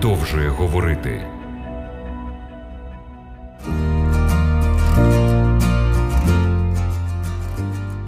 продовжує говорити.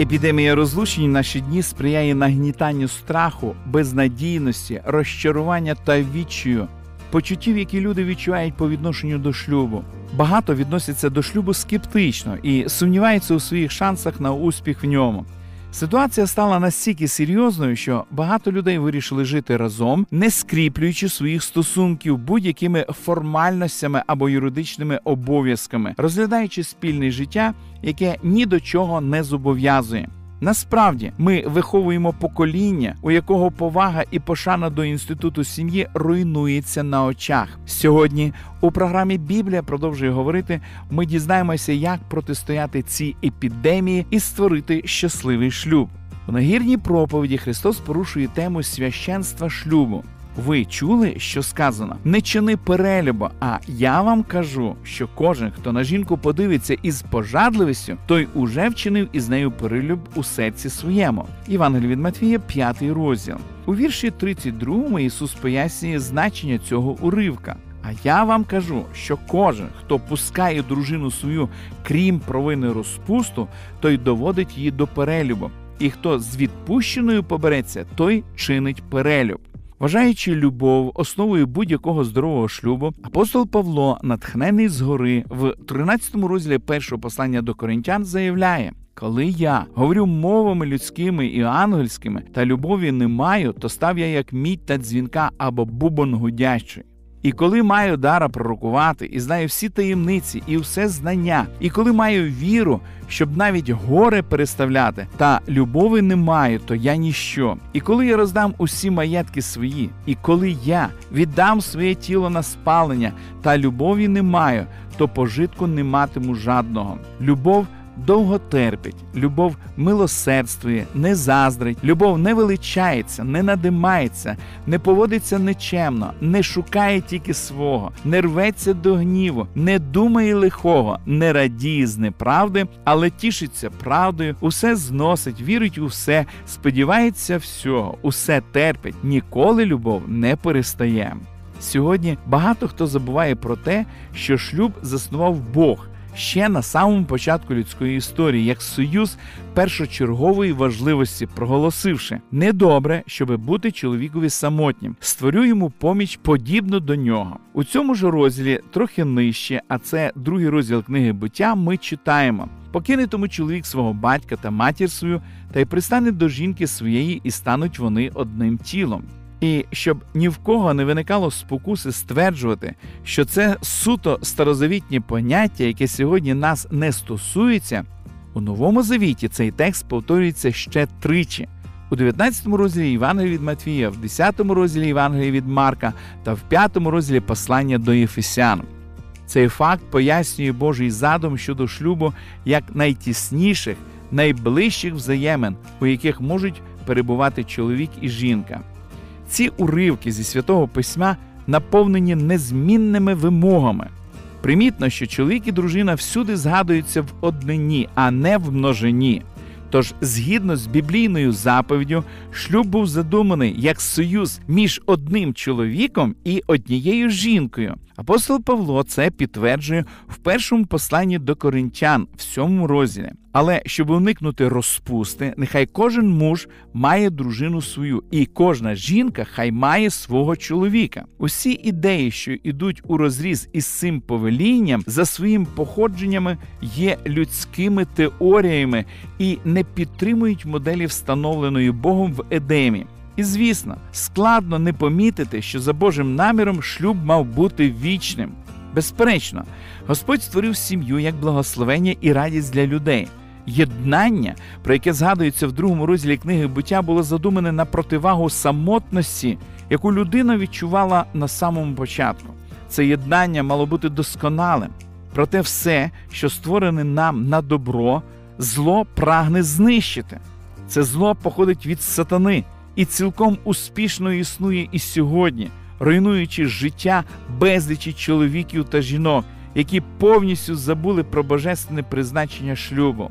Епідемія розлучень в наші дні сприяє нагнітанню страху, безнадійності, розчарування та відчаю, почуттів, які люди відчувають по відношенню до шлюбу. Багато відносяться до шлюбу скептично і сумніваються у своїх шансах на успіх в ньому. Ситуація стала настільки серйозною, що багато людей вирішили жити разом, не скріплюючи своїх стосунків будь-якими формальностями або юридичними обов'язками, розглядаючи спільне життя, яке ні до чого не зобов'язує. Насправді ми виховуємо покоління, у якого повага і пошана до інституту сім'ї руйнується на очах. Сьогодні у програмі Біблія продовжує говорити. Ми дізнаємося, як протистояти цій епідемії і створити щасливий шлюб. У нагірній проповіді Христос порушує тему священства шлюбу. Ви чули, що сказано? Не чини перелюбу, а я вам кажу, що кожен, хто на жінку подивиться із пожадливістю, той уже вчинив із нею перелюб у серці своєму. Івангелій від Матвія, 5 розділ. У вірші 32 Ісус пояснює значення цього уривка. А я вам кажу, що кожен, хто пускає дружину свою, крім провини розпусту, той доводить її до перелюбу. І хто з відпущеною побереться, той чинить перелюб. Вважаючи любов основою будь-якого здорового шлюбу, апостол Павло, натхнений згори, в 13 розділі першого послання до коринтян, заявляє: коли я говорю мовами людськими і ангельськими, та любові не маю, то став я як мідь та дзвінка або бубон гудящий. І коли маю дара пророкувати, і знаю всі таємниці, і все знання, і коли маю віру, щоб навіть горе переставляти, та любові не маю, то я ніщо. І коли я роздам усі маєтки свої, і коли я віддам своє тіло на спалення, та любові не маю, то пожитку не матиму жадного. Любов довго терпить, любов милосердствує, не заздрить, любов не величається, не надимається, не поводиться нечемно, не шукає тільки свого, не рветься до гніву, не думає лихого, не радіє з неправди, але тішиться правдою, усе зносить, вірить у все, сподівається всього, усе терпить, ніколи любов не перестає. Сьогодні багато хто забуває про те, що шлюб заснував Бог ще на самому початку людської історії, як союз першочергової важливості, проголосивши недобре, щоби бути чоловікові самотнім, створю йому поміч подібну до нього. У цьому ж розділі, трохи нижче, а це другий розділ книги буття. Ми читаємо. Покине тому чоловік свого батька та матір свою, та й пристане до жінки своєї, і стануть вони одним тілом. І щоб ні в кого не виникало спокуси стверджувати, що це суто старозавітнє поняття, яке сьогодні нас не стосується, у новому завіті цей текст повторюється ще тричі. У 19 розділі Євангелія від Матвія, в 10 розділі Євангелія від Марка та в 5 розділі послання до Єфесян. Цей факт пояснює Божий задум щодо шлюбу як найтісніших, найближчих взаємин, у яких можуть перебувати чоловік і жінка. Ці уривки зі святого письма наповнені незмінними вимогами. Примітно, що чоловік і дружина всюди згадуються в однині, а не в множині. Тож, згідно з біблійною заповіддю, шлюб був задуманий як союз між одним чоловіком і однією жінкою. Апостол Павло це підтверджує в першому посланні до коринтян в сьомому розділі. Але щоб уникнути розпусти, нехай кожен муж має дружину свою, і кожна жінка хай має свого чоловіка. Усі ідеї, що йдуть у розріз із цим повелінням, за своїм походженнями є людськими теоріями і не підтримують моделі встановленої Богом в Едемі. І звісно, складно не помітити, що за Божим наміром шлюб мав бути вічним. Безперечно, Господь створив сім'ю як благословення і радість для людей. Єднання, про яке згадується в другому розділі книги буття, було задумане на противагу самотності, яку людина відчувала на самому початку. Це єднання мало бути досконалим. Проте все, що створене нам на добро, зло прагне знищити. Це зло походить від сатани і цілком успішно існує і сьогодні, руйнуючи життя безлічі чоловіків та жінок, які повністю забули про божественне призначення шлюбу.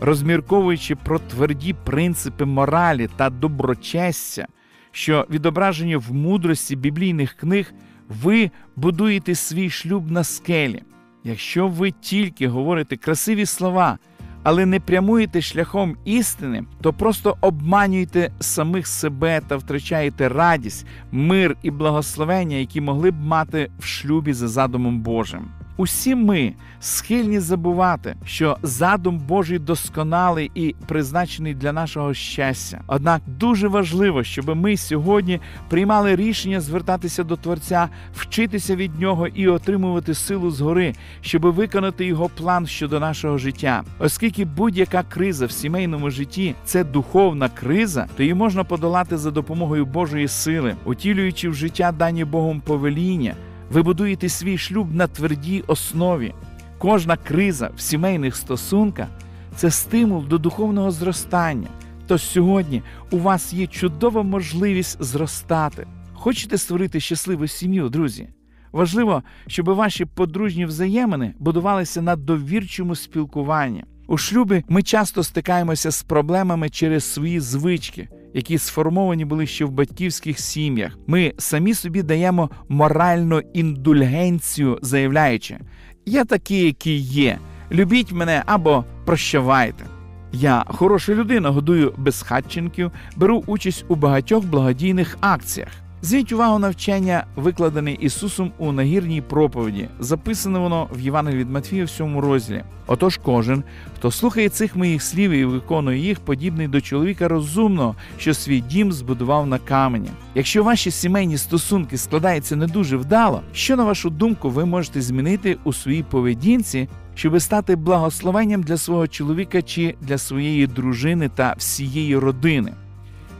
Розмірковуючи про тверді принципи моралі та доброчестя, що відображені в мудрості біблійних книг, Ви будуєте свій шлюб на скелі. Якщо ви тільки говорите красиві слова, але не прямуєте шляхом істини, то просто обманюєте самих себе та втрачаєте радість, мир і благословення, які могли б мати в шлюбі за задумом Божим. Усі ми схильні забувати, що задум Божий досконалий і призначений для нашого щастя. Однак дуже важливо, щоб ми сьогодні приймали рішення звертатися до Творця, вчитися від нього і отримувати силу згори, щоб виконати його план щодо нашого життя. Оскільки будь-яка криза в сімейному житті це духовна криза, то її можна подолати за допомогою Божої сили, утілюючи в життя дані Богом повеління. Ви будуєте свій шлюб на твердій основі. Кожна криза в сімейних стосунках це стимул до духовного зростання. Тож сьогодні у вас є чудова можливість зростати. Хочете створити щасливу сім'ю, друзі? Важливо, щоб ваші подружні взаємини будувалися на довірчому спілкуванні. У шлюбі ми часто стикаємося з проблемами через свої звички, які сформовані були ще в батьківських сім'ях. Ми самі собі даємо моральну індульгенцію, заявляючи: я такий, який є. Любіть мене або прощавайте. Я хороша людина, годую безхатченків, беру участь у багатьох благодійних акціях. Зверніть увагу на вчення, викладене Ісусом у нагірній проповіді, записане воно в Євангелії від Матфія в сьому розділі. Отож, кожен, хто слухає цих моїх слів і виконує їх, подібний до чоловіка розумного, що свій дім збудував на камені. Якщо ваші сімейні стосунки складаються не дуже вдало, що на вашу думку ви можете змінити у своїй поведінці, щоб стати благословенням для свого чоловіка чи для своєї дружини та всієї родини?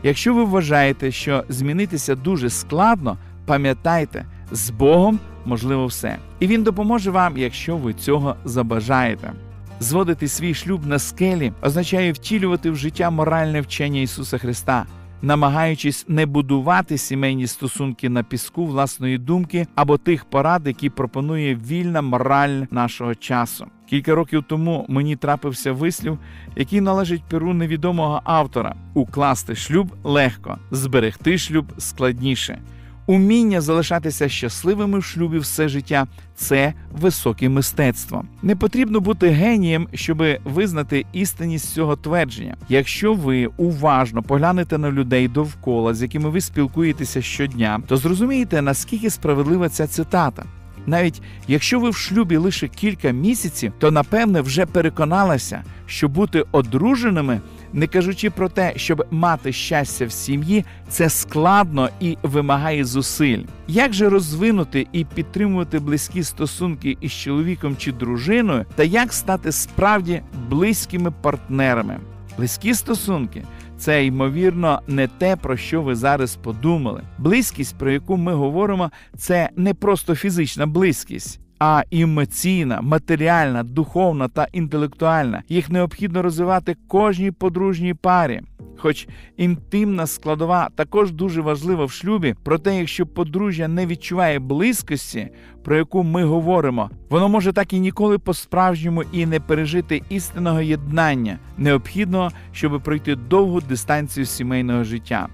Якщо ви вважаєте, що змінитися дуже складно, пам'ятайте, з Богом можливо все. І Він допоможе вам, якщо ви цього забажаєте. Зводити свій шлюб на скелі означає втілювати в життя моральне вчення Ісуса Христа, намагаючись не будувати сімейні стосунки на піску власної думки або тих порад, які пропонує вільна мораль нашого часу. Кілька років тому мені трапився вислів, який належить перу невідомого автора: укласти шлюб легко, зберегти шлюб складніше. Уміння залишатися щасливими в шлюбі все життя це високе мистецтво. Не потрібно бути генієм, щоб визнати істинність цього твердження. Якщо ви уважно поглянете на людей довкола, з якими ви спілкуєтеся щодня, то зрозумієте, наскільки справедлива ця цитата. Навіть якщо ви в шлюбі лише кілька місяців, то напевне вже переконалася, що бути одруженими, не кажучи про те, щоб мати щастя в сім'ї, це складно і вимагає зусиль. Як же розвинути і підтримувати близькі стосунки із чоловіком чи дружиною, та як стати справді близькими партнерами? Близькі стосунки це ймовірно не те, про що ви зараз подумали. Близькість, про яку ми говоримо, це не просто фізична близькість. А емоційна, матеріальна, духовна та інтелектуальна їх необхідно розвивати кожній подружній парі. Хоч інтимна складова також дуже важлива в шлюбі, проте, якщо подружжя не відчуває близькості, про яку ми говоримо, воно може так і ніколи по-справжньому і не пережити істинного єднання, необхідного, щоб пройти довгу дистанцію сімейного життя.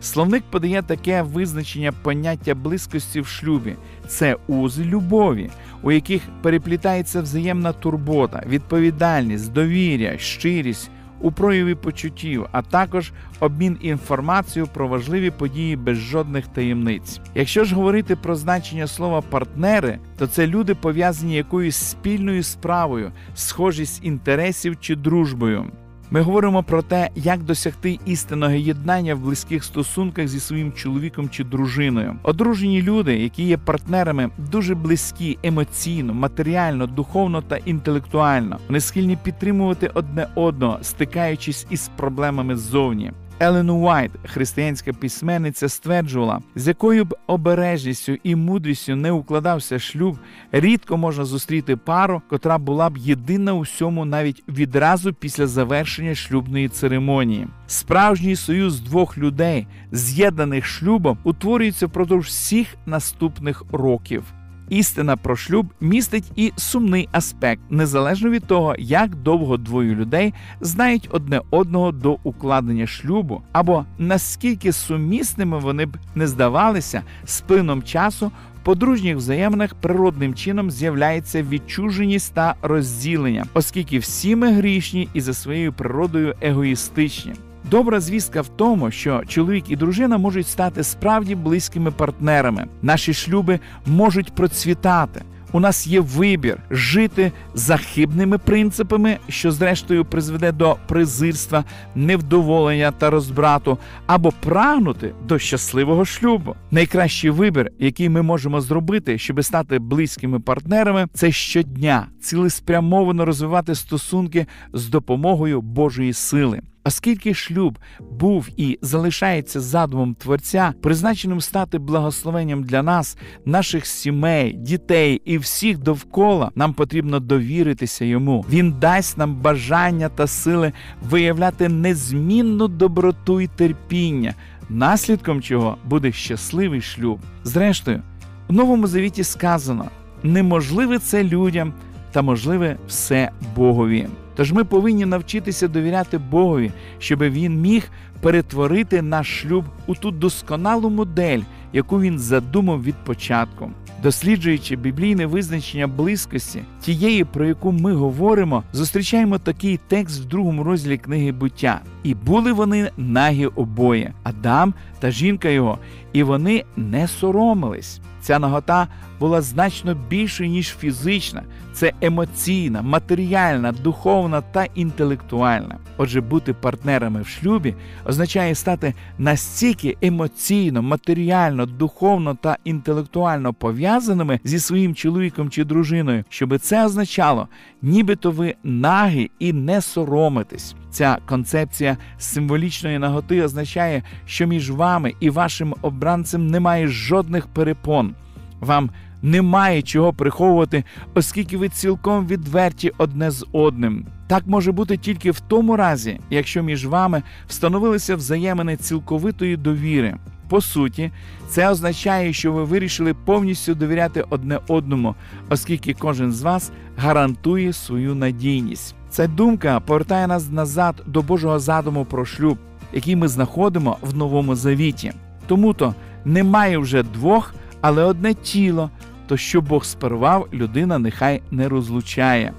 Словник подає таке визначення поняття близькості в шлюбі: це узи любові, у яких переплітається взаємна турбота, відповідальність, довір'я, щирість у прояві почуттів, а також обмін інформацією про важливі події без жодних таємниць. Якщо ж говорити про значення слова партнери, то це люди пов'язані якоюсь спільною справою, схожість інтересів чи дружбою. Ми говоримо про те, як досягти істинного єднання в близьких стосунках зі своїм чоловіком чи дружиною. Одружені люди, які є партнерами, дуже близькі емоційно, матеріально, духовно та інтелектуально. Вони схильні підтримувати одне одного, стикаючись із проблемами ззовні. Елен Уайт, християнська письменниця, стверджувала, з якою б обережністю і мудрістю не укладався шлюб, рідко можна зустріти пару, котра була б єдина у всьому навіть відразу після завершення шлюбної церемонії. Справжній союз двох людей, з'єднаних шлюбом, утворюється впродовж всіх наступних років. Істина про шлюб містить і сумний аспект, незалежно від того, як довго двоє людей знають одне одного до укладення шлюбу, або наскільки сумісними вони б не здавалися з плином часу подружніх взаєминах природним чином з'являється відчуженість та розділення, оскільки всі ми грішні і за своєю природою егоїстичні. Добра звістка в тому, що чоловік і дружина можуть стати справді близькими партнерами. Наші шлюби можуть процвітати. У нас є вибір жити за хибними принципами, що зрештою призведе до презирства, невдоволення та розбрату, або прагнути до щасливого шлюбу. Найкращий вибір, який ми можемо зробити, щоб стати близькими партнерами, це щодня цілеспрямовано розвивати стосунки з допомогою Божої сили. Оскільки шлюб був і залишається задумом Творця, призначеним стати благословенням для нас, наших сімей, дітей і всіх довкола, нам потрібно довіритися йому. Він дасть нам бажання та сили виявляти незмінну доброту і терпіння, наслідком чого буде щасливий шлюб. Зрештою, у новому завіті сказано: неможливе це людям, та можливе все Богові. Тож ми повинні навчитися довіряти Богові, щоб він міг перетворити наш шлюб у ту досконалу модель, яку він задумав від початку. Досліджуючи біблійне визначення близькості, тієї, про яку ми говоримо, зустрічаємо такий текст в другому розділі книги буття. І були вони нагі обоє, Адам та жінка його, і вони не соромились. Ця нагота була значно більшою, ніж фізична, це емоційна, матеріальна, духовна та інтелектуальна. Отже, бути партнерами в шлюбі означає стати настільки емоційно, матеріально, духовно та інтелектуально пов'язаними зі своїм чоловіком чи дружиною, щоб це означало, нібито ви нагі і не соромитесь. Ця концепція символічної наготи означає, що між вами і вашим обранцем немає жодних перепон. Вам немає чого приховувати, оскільки ви цілком відверті одне з одним. Так може бути тільки в тому разі, якщо між вами встановилися взаємини цілковитої довіри. По суті, це означає, що ви вирішили повністю довіряти одне одному, оскільки кожен з вас гарантує свою надійність. Ця думка повертає нас назад до Божого задуму про шлюб, який ми знаходимо в новому завіті. Тому то немає вже двох, але одне тіло. То що Бог спервав, людина нехай не розлучає.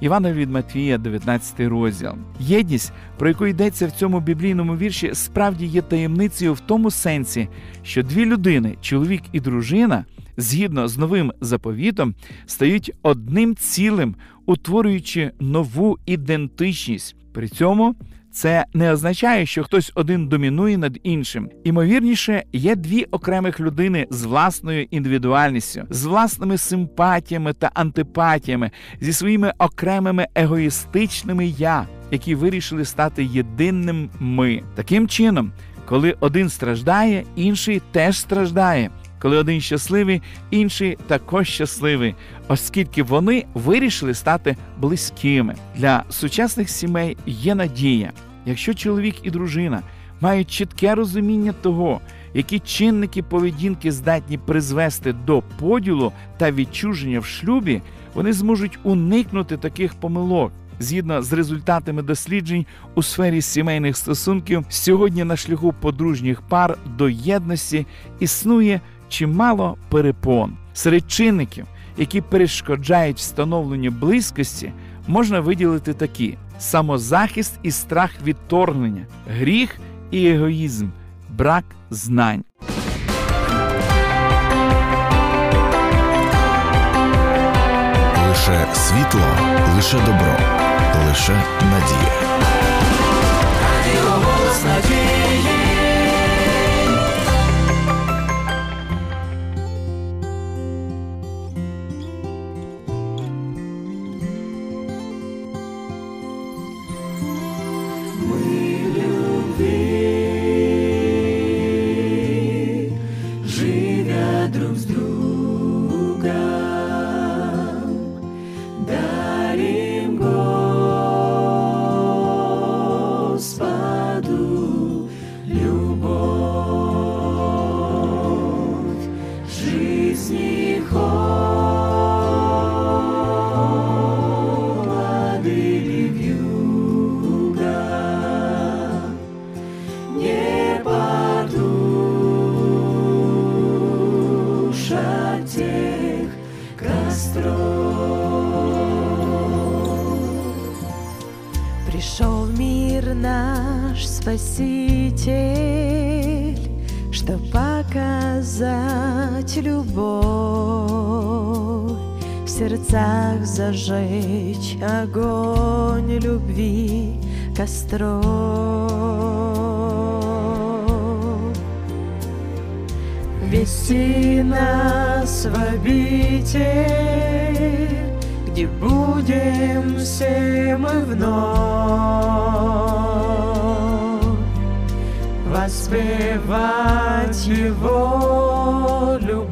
Івана від Матвія, 19 розділ. Єдність, про яку йдеться в цьому біблійному вірші, справді є таємницею в тому сенсі, що дві людини, чоловік і дружина, згідно з новим заповітом, стають одним цілим, утворюючи нову ідентичність. При цьому це не означає, що хтось один домінує над іншим. Імовірніше, є дві окремих людини з власною індивідуальністю, з власними симпатіями та антипатіями, зі своїми окремими егоїстичними я, які вирішили стати єдинним ми. Таким чином, коли один страждає, інший теж страждає. Коли один щасливий, інший також щасливий, оскільки вони вирішили стати близькими. Для сучасних сімей є надія, якщо чоловік і дружина мають чітке розуміння того, які чинники поведінки здатні призвести до поділу та відчуження в шлюбі, вони зможуть уникнути таких помилок. Згідно з результатами досліджень у сфері сімейних стосунків, сьогодні на шляху подружніх пар до єдності існує чимало перепон. Серед чинників, які перешкоджають встановленню близькості, можна виділити такі: самозахист і страх відторгнення, гріх і егоїзм, брак знань. Лише світло, лише добро, лише надія. Сердцах зажечь огонь любви костров. Вести нас в обитель, где будем все мы вновь воспевать Его любовь.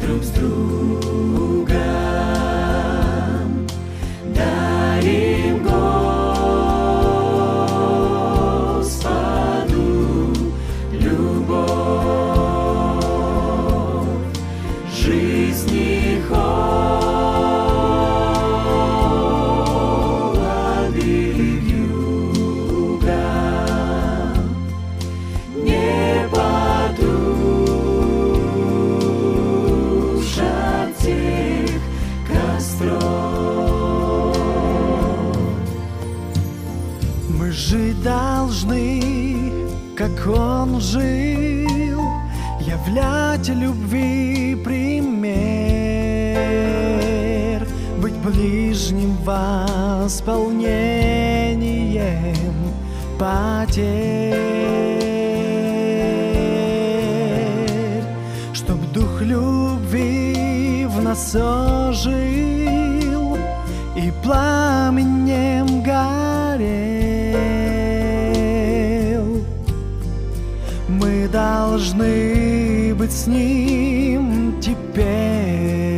Друг с другом, жить должны, как он жил, являть любви пример, быть ближним восполнением потерь, чтоб дух любви в нас ожил и пламенем должны быть с ним теперь.